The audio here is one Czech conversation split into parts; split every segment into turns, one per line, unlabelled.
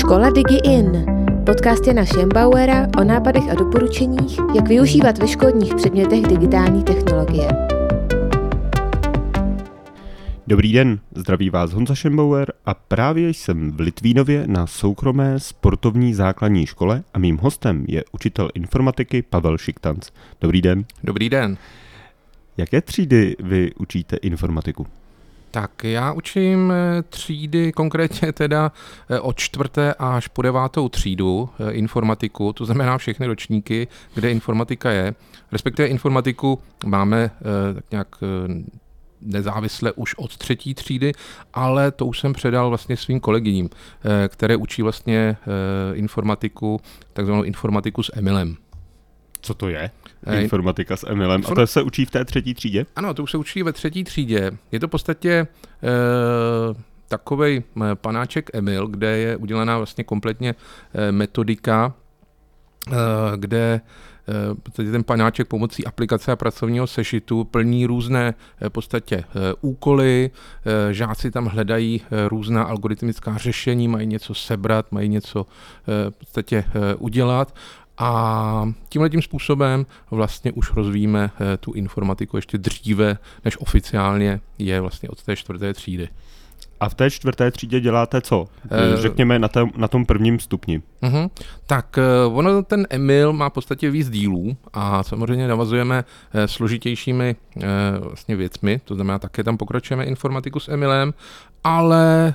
Škola DigiIn. Podcast Jana Schembauera o nápadech a doporučeních, jak využívat ve školních předmětech digitální technologie.
Dobrý den, zdraví vás Honza Schembauer a právě jsem v Litvínově na soukromé sportovní základní škole a mým hostem je učitel informatiky Pavel Šiktanc. Dobrý den.
Dobrý den.
Jaké třídy vy učíte informatiku?
Tak já učím eh, třídy, konkrétně teda eh, od čtvrté až po devátou třídu eh, informatiku, to znamená všechny ročníky, kde informatika je. Respektive informatiku máme tak nějak nezávisle už od třetí třídy, ale to už jsem předal vlastně svým kolegyním, které učí vlastně informatiku, takzvanou informatiku s Emilem.
Co to je? Informatika s Emilem. A to se učí v té třetí třídě?
Ano, to už se učí ve třetí třídě. Je to v podstatě e, takový panáček Emil, kde je udělaná vlastně kompletně e, metodika, e, kde podstatě ten panáček pomocí aplikace a pracovního sešitu plní různé v podstatě úkoly, žáci tam hledají různá algoritmická řešení, mají něco sebrat, mají něco v podstatě udělat a tímhle tím způsobem vlastně už rozvíjíme eh, tu informatiku ještě dříve, než oficiálně je vlastně od té čtvrté třídy.
A v té čtvrté třídě děláte co? Eh, Řekněme na, tom, na tom prvním stupni.
Uh-huh. Tak uh, ono, ten Emil má v podstatě víc dílů a samozřejmě navazujeme uh, složitějšími vlastně věcmi, to znamená také tam pokračujeme informatiku s Emilem, ale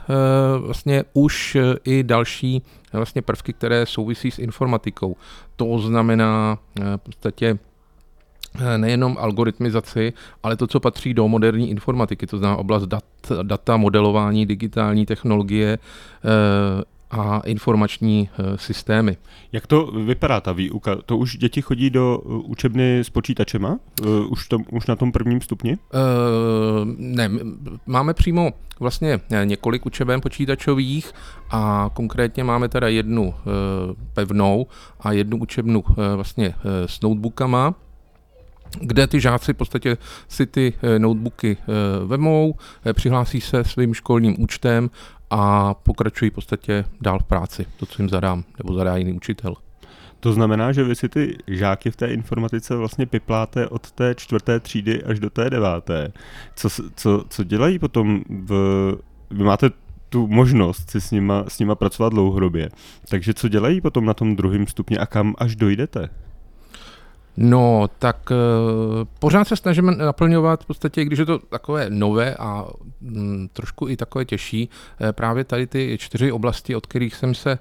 vlastně už i další vlastně prvky, které souvisí s informatikou. To znamená v podstatě Eh, nejenom algoritmizaci, ale to, co patří do moderní informatiky, to znamená oblast dat, data, modelování, digitální technologie eh, a informační eh, systémy.
Jak to vypadá ta výuka? To už děti chodí do učebny s počítačema? Už, tom, už na tom prvním stupni? Uh,
ne, máme přímo vlastně několik učeben počítačových a konkrétně máme teda jednu pevnou a jednu učebnu vlastně s notebookama, kde ty žáci v podstatě si ty eh, notebooky eh, vemou, eh, přihlásí se svým školním účtem a pokračují v podstatě dál v práci, to, co jim zadám, nebo zadá jiný učitel.
To znamená, že vy si ty žáky v té informatice vlastně pipláte od té čtvrté třídy až do té deváté. Co, co, co dělají potom v... Vy máte tu možnost si s nima, s nima pracovat dlouhodobě. Takže co dělají potom na tom druhém stupni a kam až dojdete?
No, tak uh, pořád se snažíme naplňovat v podstatě, když je to takové nové a mm, trošku i takové těžší, uh, právě tady ty čtyři oblasti, od kterých jsem se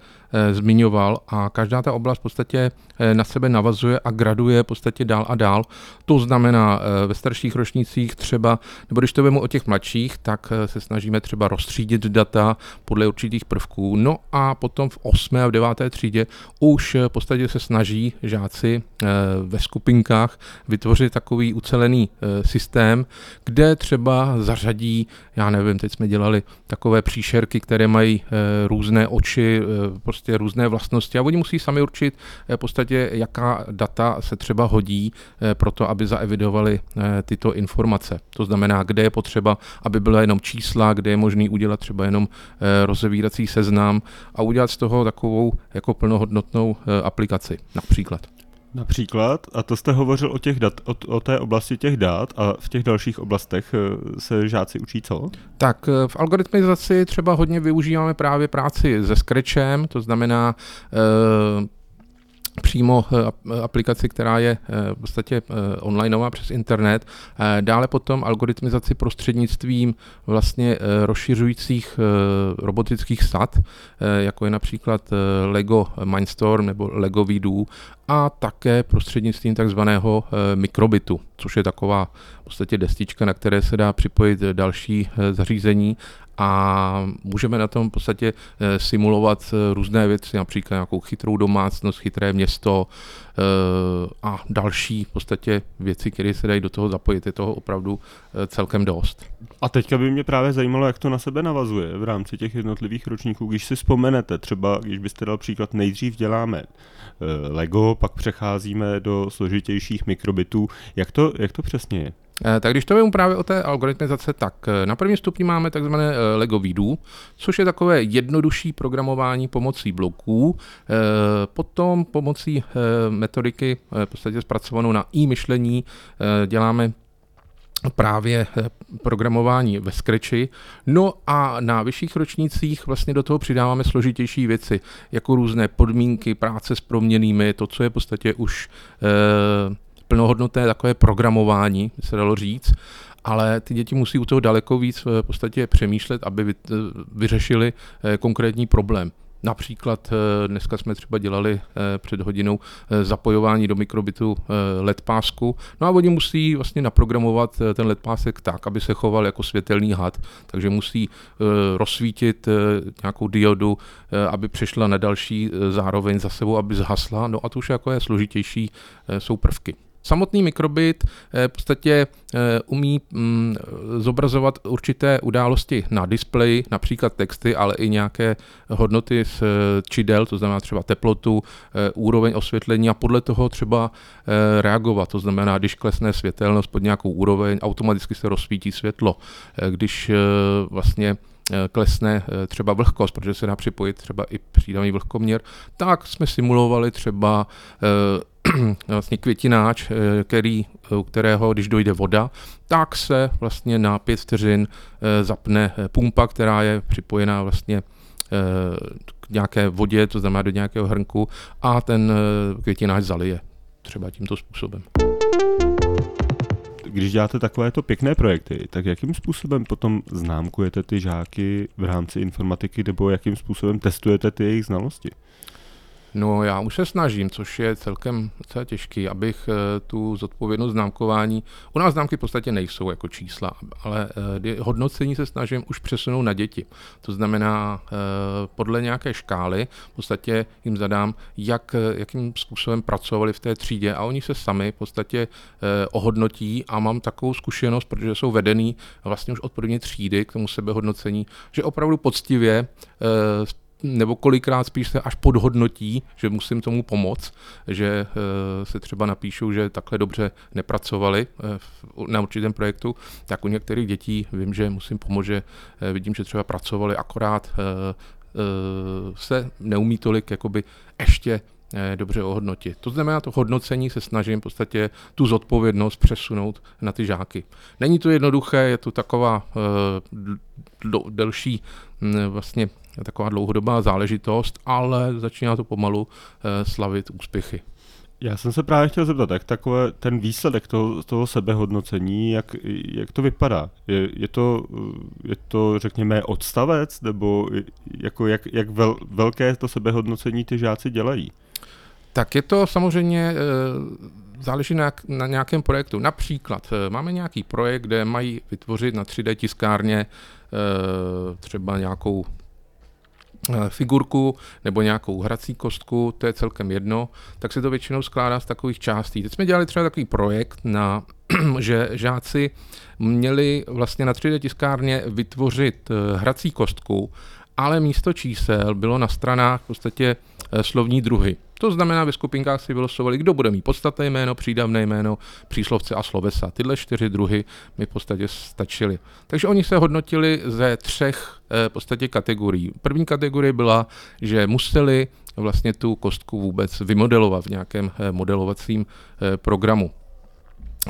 zmiňoval a každá ta oblast v podstatě uh, na sebe navazuje a graduje v podstatě dál a dál. To znamená uh, ve starších ročnících třeba, nebo když to vemu o těch mladších, tak se snažíme třeba rozstřídit data podle určitých prvků. No a potom v 8. a v 9. třídě už v podstatě se snaží žáci ve skupinkách vytvořit takový ucelený systém, kde třeba zařadí, já nevím, teď jsme dělali takové příšerky, které mají různé oči, e, prostě různé vlastnosti a oni musí sami určit v podstatě, jaká data se třeba hodí pro to, aby zaevidovali tyto informace. To znamená, kde je potřeba, aby byla jenom čísla, kde je možný udělat třeba jenom rozevírací seznam a udělat z toho takovou jako plnohodnotnou aplikaci například.
Například, a to jste hovořil o, těch dat, o, o té oblasti těch dat a v těch dalších oblastech eh, se žáci učí co?
Tak eh, v algoritmizaci třeba hodně využíváme právě práci se Scratchem, to znamená e, přímo aplikaci, která je v podstatě onlineová přes internet. Dále potom algoritmizaci prostřednictvím vlastně rozšiřujících robotických stat, jako je například Lego Mindstorm nebo Lego Vidu a také prostřednictvím takzvaného eh, mikrobitu, což je taková v podstatě destička, na které se dá připojit další eh, zařízení a můžeme na tom v podstatě eh, simulovat různé věci, například nějakou chytrou domácnost, chytré město a další v podstatě věci, které se dají do toho zapojit. Je toho opravdu celkem dost.
A teďka by mě právě zajímalo, jak to na sebe navazuje v rámci těch jednotlivých ročníků. Když si vzpomenete, třeba když byste dal příklad, nejdřív děláme Lego, pak přecházíme do složitějších mikrobitů. Jak to, jak to přesně je?
Eh, tak když to vím právě o té algoritmizace, tak eh, na prvním stupni máme takzvané eh, Lego výdu, což je takové jednodušší programování pomocí bloků, potom pomocí metodiky v podstatě zpracovanou na e-myšlení děláme právě programování ve Scratchi. No a na vyšších ročnících vlastně do toho přidáváme složitější věci, jako různé podmínky, práce s proměnými, to, co je v podstatě už plnohodnotné takové programování, se dalo říct, ale ty děti musí u toho daleko víc v podstatě přemýšlet, aby vyřešili eh, konkrétní problém. Například eh, dneska jsme třeba dělali eh, před hodinou zapojování do mikrobitu LED pásku, no a oni musí vlastně naprogramovat ten LED pásek tak, aby se choval jako světelný had, takže musí rozsvítit nějakou diodu, aby přešla na další zároveň za sebou, aby zhasla, no a to už jako je složitější jsou prvky. Samotný mikrobit eh, v podstatě eh, umí mm, zobrazovat určité události na displeji, například texty, ale i nějaké hodnoty z eh, čidel, to znamená třeba teplotu, úroveň osvětlení a podle toho třeba reagovat. To znamená, když klesne světelnost pod nějakou úroveň, automaticky se rozsvítí světlo. Když vlastně klesne třeba vlhkost, protože se dá připojit třeba i přídavný vlhkoměr, tak jsme simulovali třeba vlastně květináč, eh, který, u kterého, když dojde voda, tak se vlastně na pět vteřin eh, zapne eh, pumpa, která je připojená vlastně k nějaké vodě, to znamená do nějakého hrnku a ten květináč zalije třeba tímto způsobem.
Když děláte takovéto pěkné projekty, tak jakým způsobem potom známkujete ty žáky v rámci informatiky nebo jakým způsobem testujete ty jejich znalosti?
No já už se snažím, což je celkem docela těžký, abych eh, tu zodpovědnost známkování, u nás známky v podstatě nejsou jako čísla, ale eh, hodnocení se snažím už přesunout na děti. To znamená eh, podle nějaké škály v podstatě jim zadám, jak, jakým způsobem pracovali v té třídě a oni se sami v podstatě ohodnotí a mám takovou zkušenost, protože jsou vedený vlastně už od první třídy k tomu sebehodnocení, že opravdu poctivě nebo kolikrát spíš se až podhodnotí, že musím tomu pomoct, že eh, se třeba napíšou, že takhle dobře nepracovali eh, na určitém projektu, tak u některých dětí vím, že musím pomoct, že eh, vidím, že třeba pracovali akorát se neumí tolik jakoby ještě dobře ohodnotit. To znamená, to hodnocení se snažím v podstatě tu zodpovědnost přesunout na ty žáky. Není to jednoduché, je to taková uh, delší mm, vlastně taková dlouhodobá záležitost, ale začíná to pomalu eh, slavit úspěchy.
Já jsem se právě chtěl zeptat, jak takové ten výsledek toho, toho sebehodnocení, jak, jak to vypadá? Je, je, to, je to, řekněme, odstavec, nebo jako jak, jak vel, velké to sebehodnocení ty žáci dělají?
Tak je to samozřejmě, eh, záleží na, na nějakém projektu. Například eh, máme nějaký projekt, kde mají vytvořit na 3D tiskárně třeba nějakou Eh, figurku nebo nějakou hrací kostku, to je celkem jedno, tak se to většinou skládá z takových částí. Teď jsme dělali třeba takový projekt, na, že žáci měli vlastně na 3D tiskárně vytvořit eh, hrací kostku, ale místo čísel bylo na stranách v podstatě eh, slovní druhy. To znamená, ve skupinkách si vylosovali, kdo bude mít podstatné jméno, přídavné jméno, příslovce a slovesa. Tyhle čtyři druhy mi v podstatě stačily. Takže oni se hodnotili ze třech eh, v podstatě kategorií. První kategorie byla, že museli vlastně tu kostku vůbec vymodelovat v nějakém eh, modelovacím eh, programu.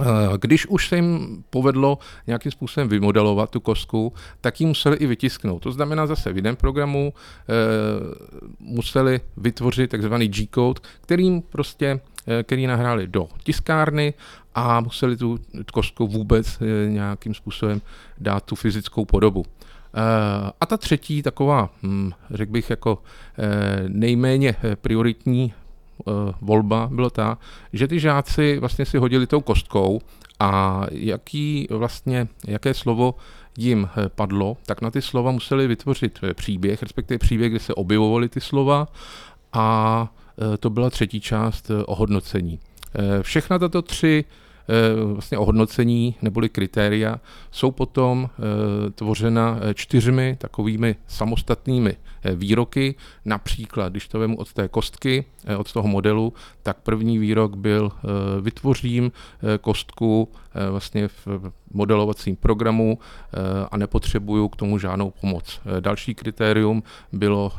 Eh, když už se jim povedlo nějakým způsobem vymodelovat tu kostku, tak ji museli i vytisknout. To znamená zase v jiném programu e, museli vytvořit takzvaný G-code, kterým prostě e, který nahráli do tiskárny a museli tu kostku vůbec nějakým způsobem dát tu fyzickou podobu. A ta třetí, taková, hm, řekl bych, jako nejméně prioritní Eh, volba byla ta, že ty žáci vlastně si hodili tou kostkou a jaký vlastně, jaké slovo jim eh, padlo, tak na ty slova museli vytvořit eh, příběh, respektive příběh, kde se objevovaly ty slova a to byla třetí část ohodnocení. Všechna tato tři vlastně ohodnocení neboli kritéria jsou potom tvořena čtyřmi takovými samostatnými výroky. Například, když to vemu od té kostky, od toho modelu, tak první výrok byl vytvořím kostku vlastně v modelovacím programu a nepotřebuju k tomu žádnou pomoc. Další kritérium bylo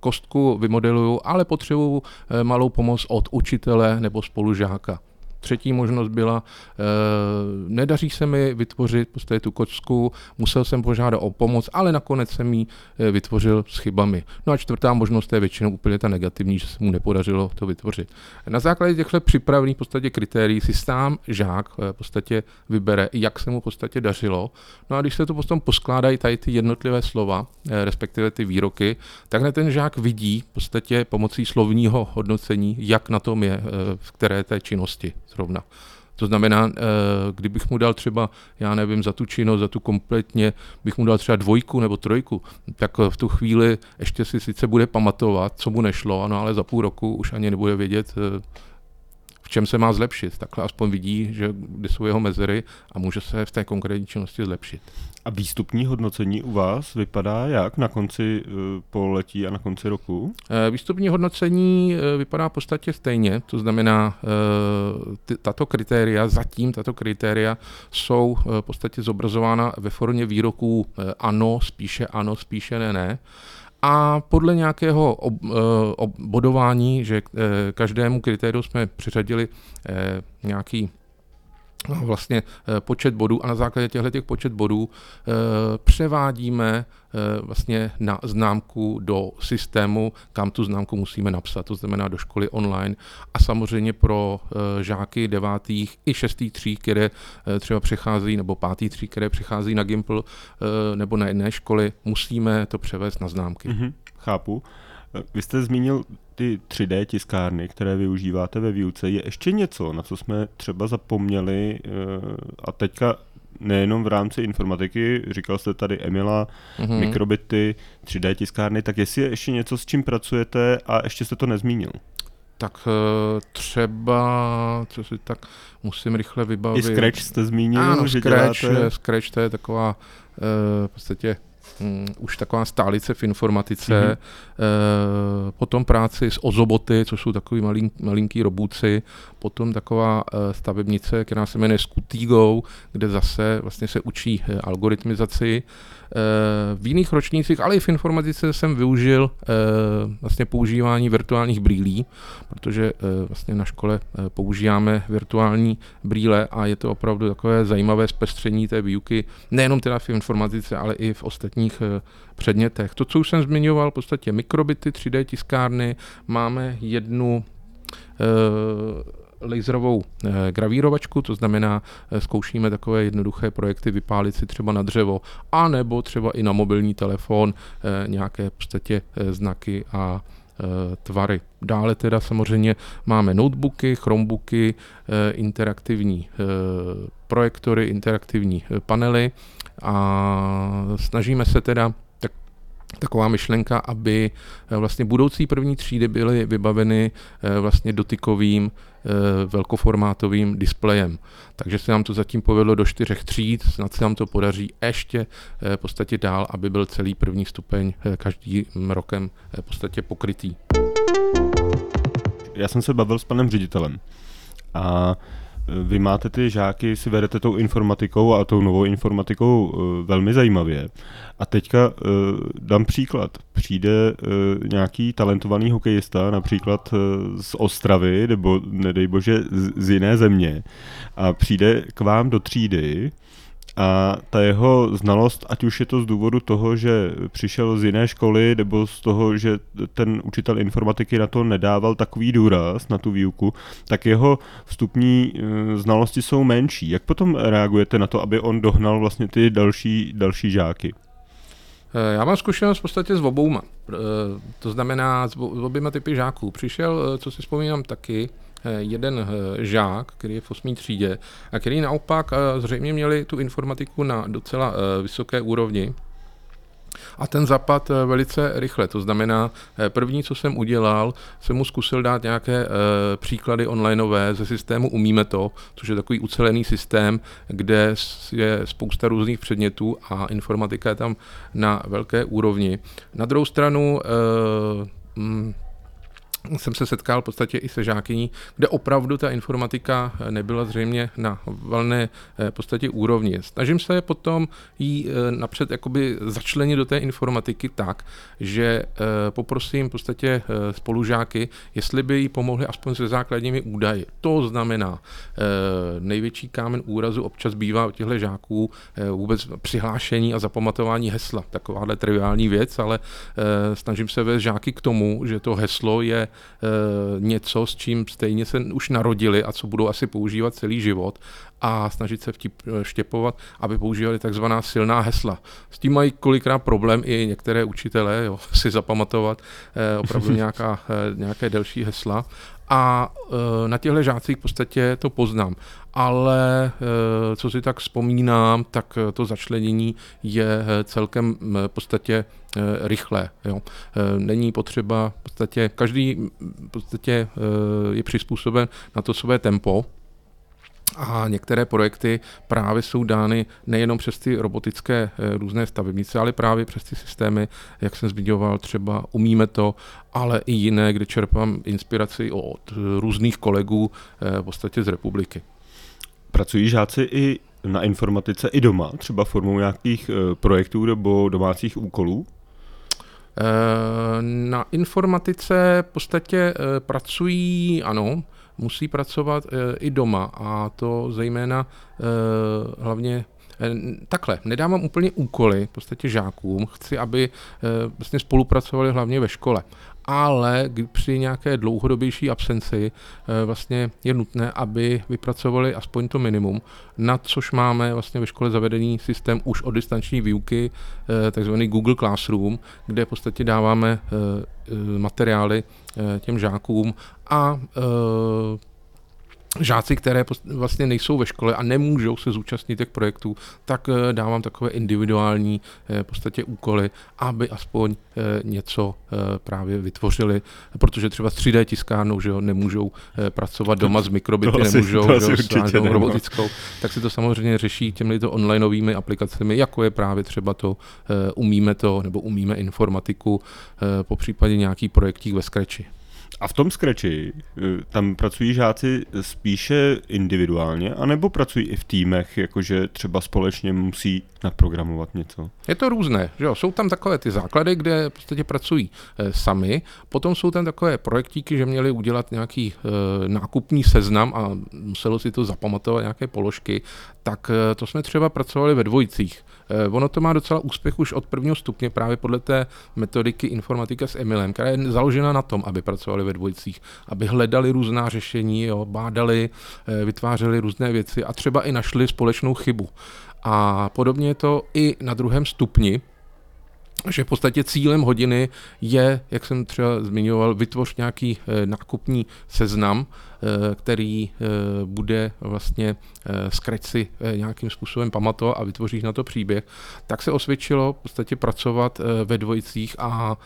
kostku vymodeluju, ale potřebuju malou pomoc od učitele nebo spolužáka. Třetí možnost byla, e, nedaří se mi vytvořit prostě tu kocku, musel jsem požádat o pomoc, ale nakonec jsem ji e, vytvořil s chybami. No a čtvrtá možnost je většinou úplně ta negativní, že se mu nepodařilo to vytvořit. Na základě těchto připravených podstatě kritérií si sám žák e, v podstatě vybere, jak se mu v podstatě dařilo. No a když se to potom poskládají tady ty jednotlivé slova, e, respektive ty výroky, tak ten žák vidí v podstatě pomocí slovního hodnocení, jak na tom je v které té činnosti zrovna. To znamená, eh, kdybych mu dal třeba, já nevím, za tu činnost, za tu kompletně, bych mu dal třeba dvojku nebo trojku, tak v tu chvíli ještě si sice bude pamatovat, co mu nešlo, ano, ale za půl roku už ani nebude vědět, eh, čem se má zlepšit. Takhle aspoň vidí, že kde jsou jeho mezery a může se v té konkrétní činnosti zlepšit.
A výstupní hodnocení u vás vypadá jak na konci uh, poletí a na konci roku?
Eh, výstupní hodnocení eh, vypadá v podstatě stejně, to znamená, tato kritéria, zatím tato kritéria jsou v podstatě zobrazována ve formě výroků ano, spíše ano, spíše ne, ne a podle nějakého ob, eh, ob, bodování, že eh, každému kritériu jsme přiřadili eh, nějaký vlastně počet bodů a na základě těchto těch počet bodů převádíme vlastně na známku do systému, kam tu známku musíme napsat, to znamená do školy online a samozřejmě pro žáky devátých i šestých tří, které třeba přechází, nebo pátý tří, které přechází na Gimple nebo na jedné školy, musíme to převést na známky. Mm-hmm,
chápu. Vy jste zmínil ty 3D tiskárny, které využíváte ve výuce. Je ještě něco, na co jsme třeba zapomněli a teďka nejenom v rámci informatiky, říkal jste tady Emila, mm-hmm. mikrobity, 3D tiskárny, tak jestli je ještě něco, s čím pracujete a ještě jste to nezmínil?
Tak eh, třeba, co si tak musím rychle vybavit.
I Scratch jste zmínil,
ano, že Scratch, děláte... Scratch to je taková eh, v podstatě um, už taková stálice v informatice, mm-hmm. potom práci s ozoboty, což jsou takový malink, malinký robůci, potom taková uh, stavebnice, která se jmenuje Scutigo, kde zase vlastně se učí uh, algoritmizaci. V jiných ročnících, ale i v informatice jsem využil vlastně používání virtuálních brýlí, protože vlastně na škole používáme virtuální brýle a je to opravdu takové zajímavé zpestření té výuky, nejenom teda v informatice, ale i v ostatních předmětech. To, co už jsem zmiňoval, v podstatě mikrobity, 3D tiskárny, máme jednu laserovou eh, gravírovačku, to znamená, eh, zkoušíme takové jednoduché projekty vypálit si třeba na dřevo, a nebo třeba i na mobilní telefon eh, nějaké v podstatě znaky a tvary. Dále teda samozřejmě máme notebooky, chromebooky, interaktivní projektory, interaktivní panely a snažíme se teda taková myšlenka, aby vlastně budoucí první třídy byly vybaveny vlastně dotykovým velkoformátovým displejem. Takže se nám to zatím povedlo do čtyřech tříd, snad se nám to podaří ještě v podstatě dál, aby byl celý první stupeň každým rokem v podstatě pokrytý.
Já jsem se bavil s panem ředitelem a vy máte ty žáky, si vedete tou informatikou a tou novou informatikou uh, velmi zajímavě. A teďka uh, dám příklad. Přijde uh, nějaký talentovaný hokejista, například z Ostravy, nebo nedej bože z jiné země, a přijde k vám do třídy a ta jeho znalost, ať už je to z důvodu toho, že přišel z jiné školy, nebo z toho, že ten učitel informatiky na to nedával takový důraz, na tu výuku, tak jeho vstupní eh, znalosti jsou menší. Jak potom reagujete na to, aby on dohnal vlastně ty další, další žáky?
Eh, já mám zkušenost v podstatě s obouma. Eh, to znamená s oběma typy žáků. Přišel, co si vzpomínám taky, Eh, jeden eh, žák, který je v 8. třídě a který naopak eh, zřejmě měli tu informatiku na docela vysoké úrovni. A ten zapad velice rychle. To znamená, první, co jsem udělal, jsem mu zkusil dát nějaké příklady onlineové ze systému Umíme to, což je takový ucelený systém, kde je spousta různých předmětů a informatika je tam na velké úrovni. Na druhou stranu mm, jsem se setkal v podstatě i se žákyní, kde opravdu ta informatika nebyla zřejmě na valné eh, podstatě úrovni. Snažím se potom jí eh, napřed jakoby začlenit do té informatiky tak, že eh, poprosím v podstatě spolužáky, jestli by jí pomohli aspoň se základními údaji. To znamená, největší kámen úrazu občas bývá u těchto žáků vůbec přihlášení a zapamatování hesla. Takováhle triviální věc, ale snažím se vést žáky k tomu, že to heslo je Eh, něco, s čím stejně se už narodili a co budou asi používat celý život a snažit se vtip, eh, štěpovat, aby používali takzvaná silná hesla. S tím mají kolikrát problém i některé učitelé, jo, si zapamatovat eh, opravdu nějaká, nějaké delší hesla a na těchto žácích v podstatě to poznám. Ale co si tak vzpomínám, tak to začlenění je celkem v podstatě rychlé. Jo. Není potřeba, v podstatě každý v podstatě je přizpůsoben na to své tempo, a některé projekty právě jsou dány nejenom přes ty robotické různé stavebnice, ale právě přes ty systémy, jak jsem zmiňoval, třeba umíme to, ale i jiné, kde čerpám inspiraci od různých kolegů v podstatě z republiky.
Pracují žáci i na informatice i doma, třeba formou nějakých projektů nebo domácích úkolů?
Na informatice v podstatě pracují, ano, musí pracovat eh, i doma. A to zejména eh, hlavně eh, Takhle, nedávám úplně úkoly v podstatě žákům, chci, aby vlastně spolupracovali hlavně ve škole ale při nějaké dlouhodobější absenci eh, vlastně je nutné, aby vypracovali aspoň to minimum, na což máme vlastně ve škole zavedený systém už od distanční výuky, eh, takzvaný Google Classroom, kde v podstatě dáváme eh, materiály těm žákům a žáci, které vlastně nejsou ve škole a nemůžou se zúčastnit těch projektů, tak eh, dávám takové individuální eh, v podstatě úkoly, aby aspoň eh, něco právě vytvořili, protože třeba s 3D tiskárnou, že jo, nemůžou pracovat doma s mikrobity, to nemůžou to jo, s robotickou, tak si to samozřejmě řeší těmito onlineovými aplikacemi, jako je právě třeba to umíme to, nebo umíme informatiku, po případě nějaký projektík ve Scratchi.
A v tom Scratchi eh, tam pracují žáci spíše individuálně, anebo pracují i v týmech, jakože třeba společně musí naprogramovat něco?
Je to různé, že jo? jsou tam takové ty základy, kde v podstatě pracují e, sami, potom jsou tam takové projektíky, že měli udělat nějaký e, nákupní seznam a muselo si to zapamatovat nějaké položky, tak e, to jsme třeba pracovali ve dvojicích. E, ono to má docela úspěch už od prvního stupně právě podle té metodiky informatika s Emilem, která je založena na tom, aby pracovali ve dvojicích, aby hledali různá řešení, jo, bádali, e, vytvářeli různé věci a třeba i našli společnou chybu. A podobně je to i na druhém stupni, že v podstatě cílem hodiny je, jak jsem třeba zmiňoval, vytvořit nějaký e, nákupní seznam, e, který e, bude vlastně skreč si nějakým způsobem pamatovat a vytvořit na to příběh, tak se osvědčilo v podstatě pracovat ve dvojicích a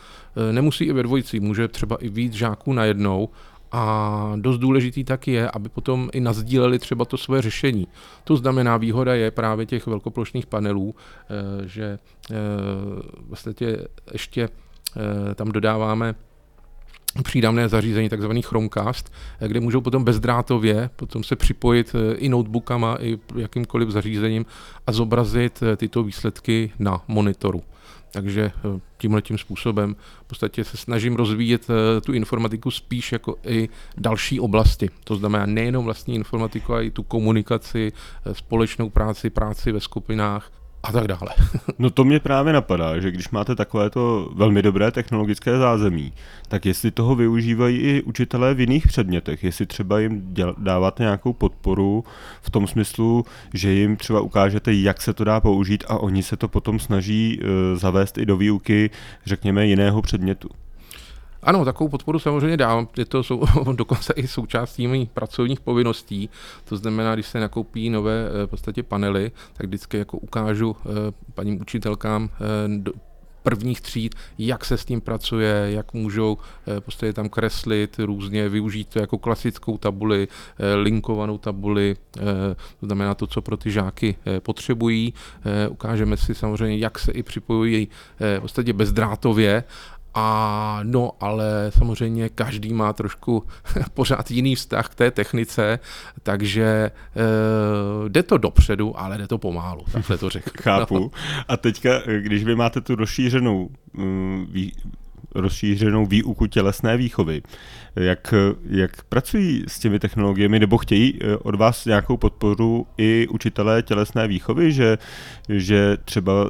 nemusí i ve dvojicích, může třeba i víc žáků najednou a dost důležitý taky je, aby potom i nazdíleli třeba to své řešení. To znamená, výhoda je právě těch velkoplošných panelů, eh, že eh, vlastně ještě eh, tam dodáváme přídavné zařízení, takzvaný Chromecast, kde můžou potom bezdrátově potom se připojit i notebookama, i jakýmkoliv zařízením a zobrazit tyto výsledky na monitoru. Takže eh, tímhle tím způsobem v podstatě se snažím rozvíjet eh, tu informatiku spíš jako i další oblasti. To znamená nejenom vlastní informatiku, ale i tu komunikaci, eh, společnou práci, práci ve skupinách, a tak dále.
no to mě právě napadá, že když máte takovéto velmi dobré technologické zázemí, tak jestli toho využívají i učitelé v jiných předmětech, jestli třeba jim děl, dáváte nějakou podporu v tom smyslu, že jim třeba ukážete, jak se to dá použít a oni se to potom snaží uh, zavést i do výuky, řekněme, jiného předmětu.
Ano, takovou podporu samozřejmě dávám, je to jsou dokonce i součástí mých pracovních povinností. To znamená, když se nakoupí nové eh, v podstatě panely, tak vždycky jako ukážu eh, paním učitelkám eh, prvních tříd, jak se s tím pracuje, jak můžou prostě tam kreslit různě, využít to jako klasickou tabuli, linkovanou tabuli, to znamená to, co pro ty žáky potřebují. Ukážeme si samozřejmě, jak se i připojují v podstatě bezdrátově a no, ale samozřejmě každý má trošku pořád jiný vztah k té technice, takže e, jde to dopředu, ale jde to pomálu, takhle to řeknu.
Chápu. No. A teďka, když vy máte tu rozšířenou mm, vý, rozšířenou výuku tělesné výchovy. Jak, jak pracují s těmi technologiemi, nebo chtějí eh, od vás nějakou podporu i učitelé tělesné výchovy, že, že třeba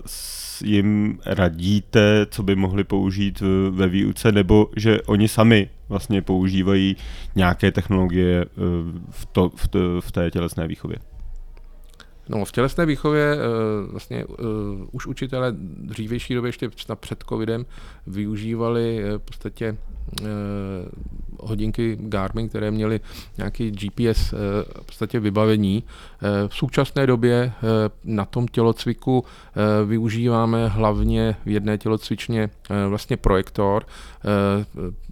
jim radíte, co by mohli použít ve výuce, nebo že oni sami vlastně používají nějaké technologie eh, v, to, v, to, v té tělesné výchově?
No, v tělesné výchově uh, vlastně už učitelé dřívější době, ještě před covidem, využívali v podstatě hodinky Garmin, které měly nějaký GPS uh, v podstatě vybavení. Uh, v současné době uh, na tom tělocviku využíváme hlavně v jedné tělocvičně vlastně projektor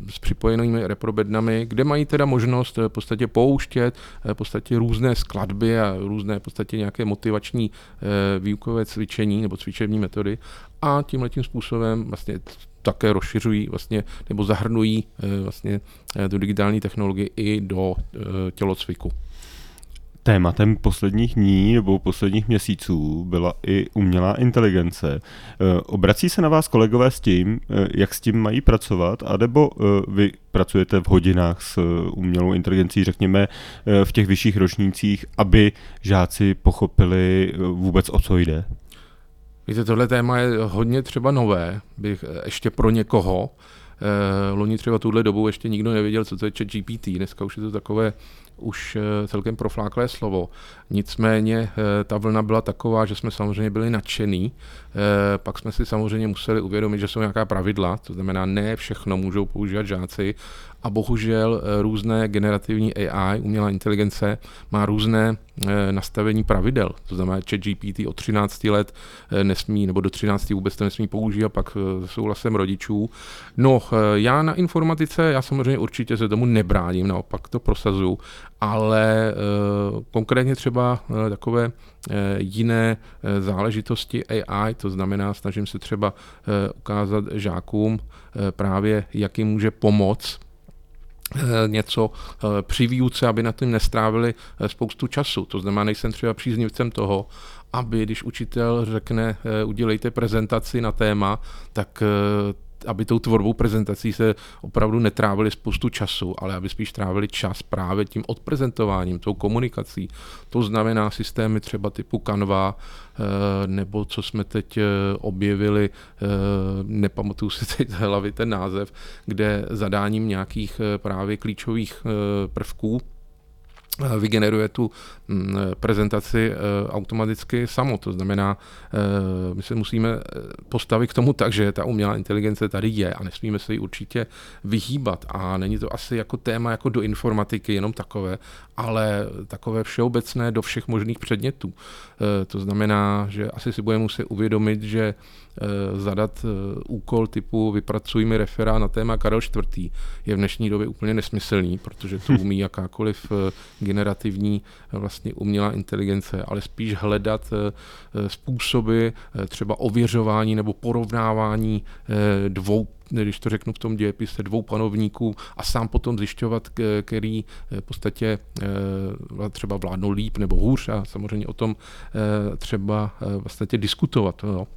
s připojenými reprobednami, kde mají teda možnost v podstatě pouštět v podstatě různé skladby a různé v podstatě nějaké motivační eh, výukové cvičení nebo cvičební metody a tímhle tím způsobem vlastně také rozšiřují vlastně, nebo zahrnují eh, vlastně eh, tu digitální technologii i do tělocviku.
Tématem posledních dní nebo posledních měsíců byla i umělá inteligence. Eh, obrací se na vás kolegové s tím, eh, jak s tím mají pracovat, anebo eh, vy pracujete v hodinách s umělou inteligencí, řekněme, v těch vyšších ročnících, aby žáci pochopili vůbec, o co jde?
Víte, tohle téma je hodně třeba nové, bych ještě pro někoho. Loni třeba tuhle dobu ještě nikdo nevěděl, co to je chat GPT. Dneska už je to takové už eh, celkem profláklé slovo. Nicméně eh, ta vlna byla taková, že jsme samozřejmě byli nadšený. Eh, pak jsme si samozřejmě museli uvědomit, že jsou nějaká pravidla, to znamená, ne všechno můžou používat žáci a bohužel různé generativní AI, umělá inteligence, má různé nastavení pravidel. To znamená, že GPT od 13 let nesmí, nebo do 13 vůbec to nesmí používat, pak souhlasem rodičů. No, já na informatice, já samozřejmě určitě se tomu nebráním, naopak to prosazu, ale konkrétně třeba takové jiné záležitosti AI, to znamená, snažím se třeba ukázat žákům právě, jak jim může pomoct něco při výuce, aby na tím nestrávili spoustu času. To znamená, nejsem třeba příznivcem toho, aby když učitel řekne, udělejte prezentaci na téma, tak aby tou tvorbou prezentací se opravdu netrávili spoustu času, ale aby spíš trávili čas právě tím odprezentováním, tou komunikací. To znamená systémy třeba typu Canva, eh, nebo co jsme teď eh, objevili, eh, nepamatuju si teď z hlavy ten název, kde zadáním nějakých právě klíčových prvků vygeneruje tu mm, prezentaci eh, automaticky samo. To znamená, eh, my se musíme postavit k tomu tak, že ta umělá inteligence tady je a nesmíme se ji určitě vyhýbat. A není to asi jako téma jako do informatiky, jenom takové, ale takové všeobecné do všech možných předmětů. To znamená, že asi si budeme muset uvědomit, že zadat úkol typu vypracuj mi referát na téma Karel IV. je v dnešní době úplně nesmyslný, protože to umí jakákoliv generativní vlastně umělá inteligence, ale spíš hledat způsoby třeba ověřování nebo porovnávání dvou když to řeknu v tom dějepise, dvou panovníků a sám potom zjišťovat, který v podstatě třeba vládnou líp nebo hůř a samozřejmě o tom třeba vlastně diskutovat. No.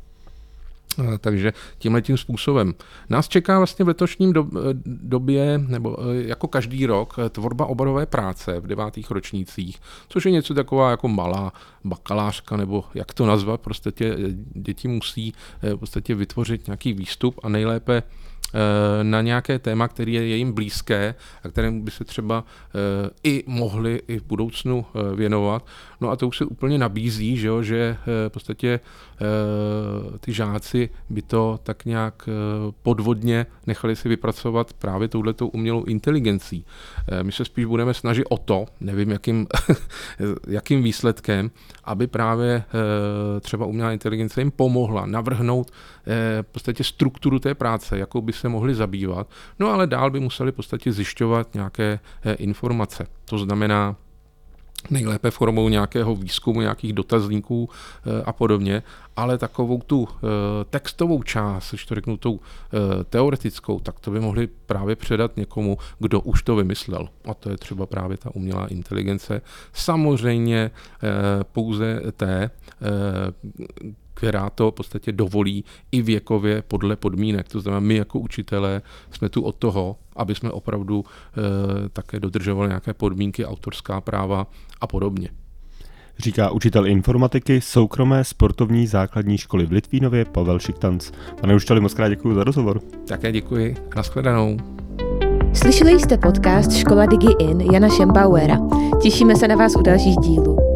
Eh, takže tímhle tím způsobem. Nás čeká vlastně v letošním eh, době, nebo eh, jako každý rok, tvorba oborové práce v devátých ročnících, což je něco taková jako malá bakalářka, nebo jak to nazvat, prostě tě, děti musí v podstatě vytvořit nějaký výstup a nejlépe na nějaké téma, které je jim blízké a kterému by se třeba i mohli i v budoucnu věnovat. No a to už se úplně nabízí, že, jo, že v podstatě ty žáci by to tak nějak podvodně nechali si vypracovat právě touhletou umělou inteligencí. My se spíš budeme snažit o to, nevím jakým, jakým výsledkem, aby právě třeba umělá inteligence jim pomohla navrhnout v podstatě strukturu té práce, jakou by se mohli zabývat, no ale dál by museli v podstatě zjišťovat nějaké informace. To znamená, nejlépe formou nějakého výzkumu, nějakých dotazníků eh, a podobně, ale takovou tu eh, textovou část, když to řeknu tou eh, teoretickou, tak to by mohli právě předat někomu, kdo už to vymyslel. A to je třeba právě ta umělá inteligence. Samozřejmě pouze té, která to v podstatě dovolí i věkově podle podmínek. To znamená, my jako učitelé jsme tu od toho, aby jsme opravdu e, také dodržovali nějaké podmínky, autorská práva a podobně.
Říká učitel informatiky soukromé sportovní základní školy v Litvínově Pavel Šiktanc. Pane učiteli, moc krát děkuji za rozhovor.
Také děkuji. Naschledanou.
Slyšeli jste podcast Škola Digi In Jana Šembauera. Těšíme se na vás u dalších dílů.